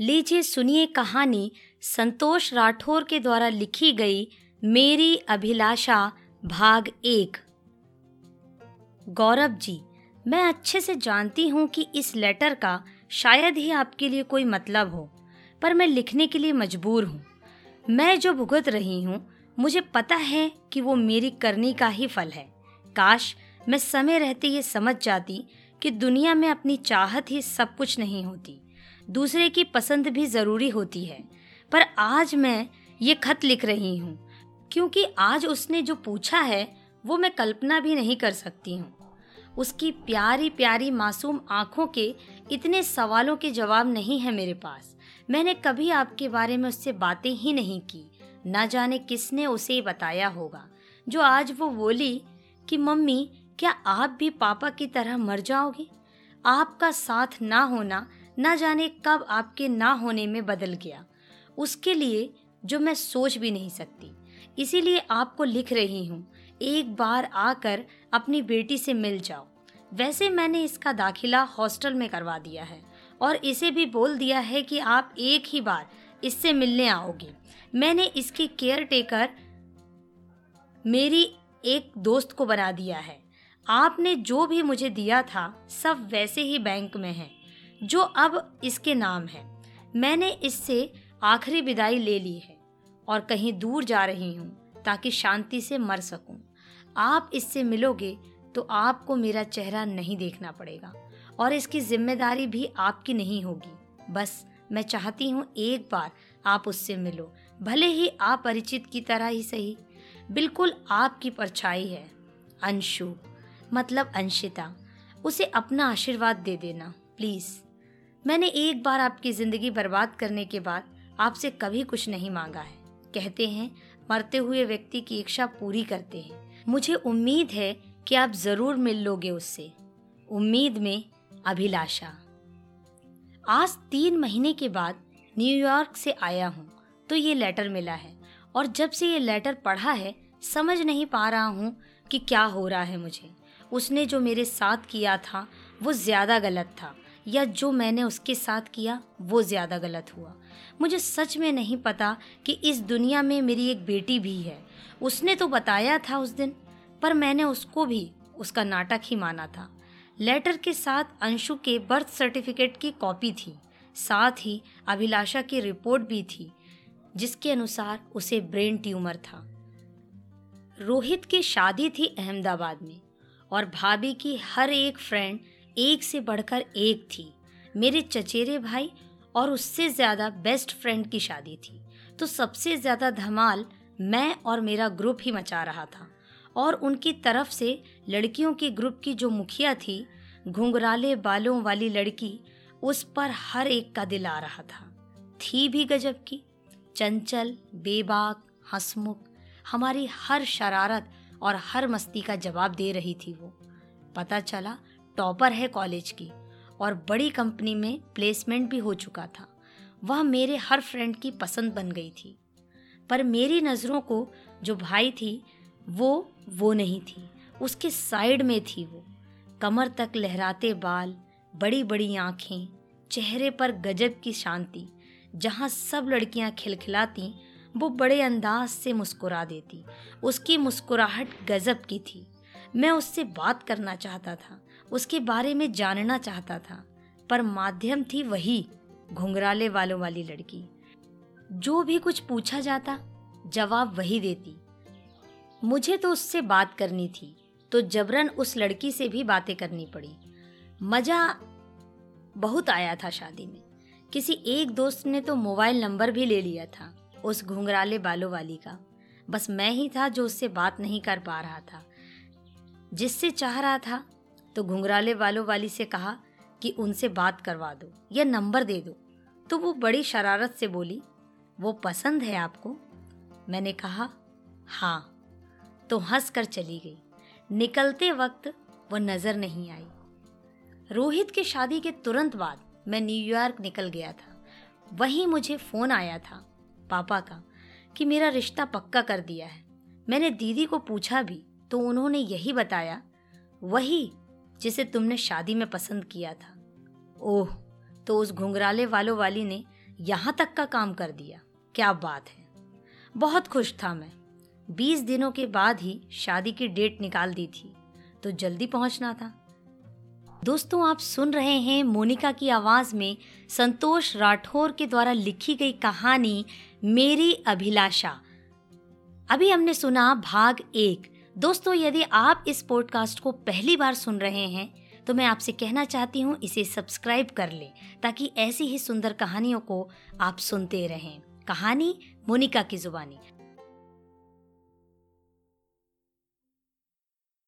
लीजिए सुनिए कहानी संतोष राठौर के द्वारा लिखी गई मेरी अभिलाषा, भाग एक। गौरव जी, मैं अच्छे से जानती हूँ कि इस लेटर का शायद ही आपके लिए कोई मतलब हो, पर मैं लिखने के लिए मजबूर हूँ। मैं जो भुगत रही हूँ, मुझे पता है कि वो मेरी करनी का ही फल है। काश मैं समय रहते ये समझ जाती कि दुनिया में अपनी चाहत ही सब कुछ नहीं होती। दूसरे की पसंद भी ज़रूरी होती है। पर आज मैं ये खत लिख रही हूँ, क्योंकि आज उसने जो पूछा है, वो मैं कल्पना भी नहीं कर सकती हूँ। उसकी प्यारी प्यारी मासूम आँखों के इतने सवालों के जवाब नहीं है मेरे पास। मैंने कभी आपके बारे में उससे बातें ही नहीं की। न जाने किसने उसे बताया होगा। जो आज वो बोली कि, मम्मी, क्या आप भी पापा की तरह मर जाओगे? आपका साथ ना होना न जाने कब आपके ना होने में बदल गया। उसके लिए जो मैं सोच भी नहीं सकती। इसीलिए आपको लिख रही हूँ, एक बार आकर अपनी बेटी से मिल जाओ। वैसे मैंने इसका दाखिला हॉस्टल में करवा दिया है और इसे भी बोल दिया है कि आप एक ही बार इससे मिलने आओगे। मैंने इसकी केयर टेकर मेरी एक दोस्त को बना दिया है। आपने जो भी मुझे दिया था, सब वैसे ही बैंक में है। जो अब इसके नाम है। मैंने इससे आखिरी विदाई ले ली है और कहीं दूर जा रही हूँ ताकि शांति से मर सकूँ। आप इससे मिलोगे तो आपको मेरा चेहरा नहीं देखना पड़ेगा और इसकी ज़िम्मेदारी भी आपकी नहीं होगी। बस मैं चाहती हूँ एक बार आप उससे मिलो, भले ही आप परिचित की तरह ही सही। बिल्कुल आपकी परछाई है, अंशु मतलब अंशिता। उसे अपना आशीर्वाद दे देना, प्लीज़। मैंने एक बार आपकी ज़िंदगी बर्बाद करने के बाद आपसे कभी कुछ नहीं मांगा है। कहते हैं, मरते हुए व्यक्ति की इच्छा पूरी करते हैं। मुझे उम्मीद है कि आप ज़रूर मिल लोगे उससे। उम्मीद में अभिलाषा। आज तीन महीने के बाद न्यूयॉर्क से आया हूँ तो ये लेटर मिला है। और जब से ये लेटर पढ़ा है, समझ नहीं पा रहा हूँ कि क्या हो रहा है मुझे। उसने जो मेरे साथ किया था, वो ज़्यादा गलत था। या जो मैंने उसके साथ किया, वो ज़्यादा गलत हुआ। मुझे सच में नहीं पता कि इस दुनिया में मेरी एक बेटी भी है। उसने तो बताया था उस दिन, पर मैंने उसको भी, उसका नाटक ही माना था। लेटर के साथ अंशु के बर्थ सर्टिफिकेट की कॉपी थी। साथ ही अभिलाषा की रिपोर्ट भी थी, जिसके अनुसार उसे ब्रेन ट्यूमर था। रोहित की शादी थी अहमदाबाद में, और भाभी की हर एक फ्रेंड एक से बढ़कर एक थी। मेरे चचेरे भाई और उससे ज़्यादा बेस्ट फ्रेंड की शादी थी। तो सबसे ज़्यादा धमाल मैं और मेरा ग्रुप ही मचा रहा था। और उनकी तरफ़ से लड़कियों के ग्रुप की जो मुखिया थी, घुंघराले बालों वाली लड़की, उस पर हर एक का दिल आ रहा था। थी भी गजब की। चंचल, बेबाक, हंसमुख, हमारी हर शरारत और हर मस्ती का जवाब दे रही थी वो। पता चला टॉपर है कॉलेज की और बड़ी कंपनी में प्लेसमेंट भी हो चुका था। वह मेरे हर फ्रेंड की पसंद बन गई थी। पर मेरी नज़रों को जो भाई थी, वो वो नहीं थी। उसके साइड में थी वो। कमर तक लहराते बाल बड़ी बड़ी आँखें, चेहरे पर गजब की शांति, जहाँ सब लड़कियाँ खिलखिलाती, वो बड़े अंदाज से मुस्कुरा देती। उसकी मुस्कुराहट गजब की थी। मैं उससे बात करना चाहता था, उसके बारे में जानना चाहता था, पर माध्यम थी वही घुंघराले वालों वाली लड़की। जो भी कुछ पूछा जाता, जवाब वही देती। मुझे तो उससे बात करनी थी तो जबरन उस लड़की से भी बातें करनी पड़ी। मज़ा बहुत आया था शादी में। किसी एक दोस्त ने तो मोबाइल नंबर भी ले लिया था, उस घुंघराले बालों वाली का। बस मैं ही था जो उससे बात नहीं कर पा रहा था। जिससे चाह रहा था तो घुंघराले वालों वाली से कहा कि उनसे बात करवा दो या नंबर दे दो। तो वो बड़ी शरारत से बोली, वो पसंद है आपको? मैंने कहा हाँ। तो हंस कर चली गई। निकलते वक्त वो नज़र नहीं आई। रोहित की शादी के तुरंत बाद मैं न्यूयॉर्क निकल गया था। वहीं मुझे फ़ोन आया था पापा का कि मेरा रिश्ता पक्का कर दिया है। मैंने दीदी को पूछा भी तो उन्होंने यही बताया, वही जिसे तुमने शादी में पसंद किया था। ओह तो उस घुंघराले वालों वाली ने यहाँ तक का काम कर दिया। क्या बात है। बहुत खुश था मैं। बीस दिनों के बाद ही शादी की डेट निकाल दी थी तो जल्दी पहुँचना था। दोस्तों, आप सुन रहे हैं मोनिका की आवाज़ में संतोष राठौर के द्वारा लिखी गई कहानी मेरी अभिलाषा। अभी हमने सुना भाग एक दोस्तों, यदि आप इस पॉडकास्ट को पहली बार सुन रहे हैं तो मैं आपसे कहना चाहती हूँ, इसे सब्सक्राइब कर लें, ताकि ऐसी ही सुंदर कहानियों को आप सुनते रहें। कहानी मोनिका की जुबानी।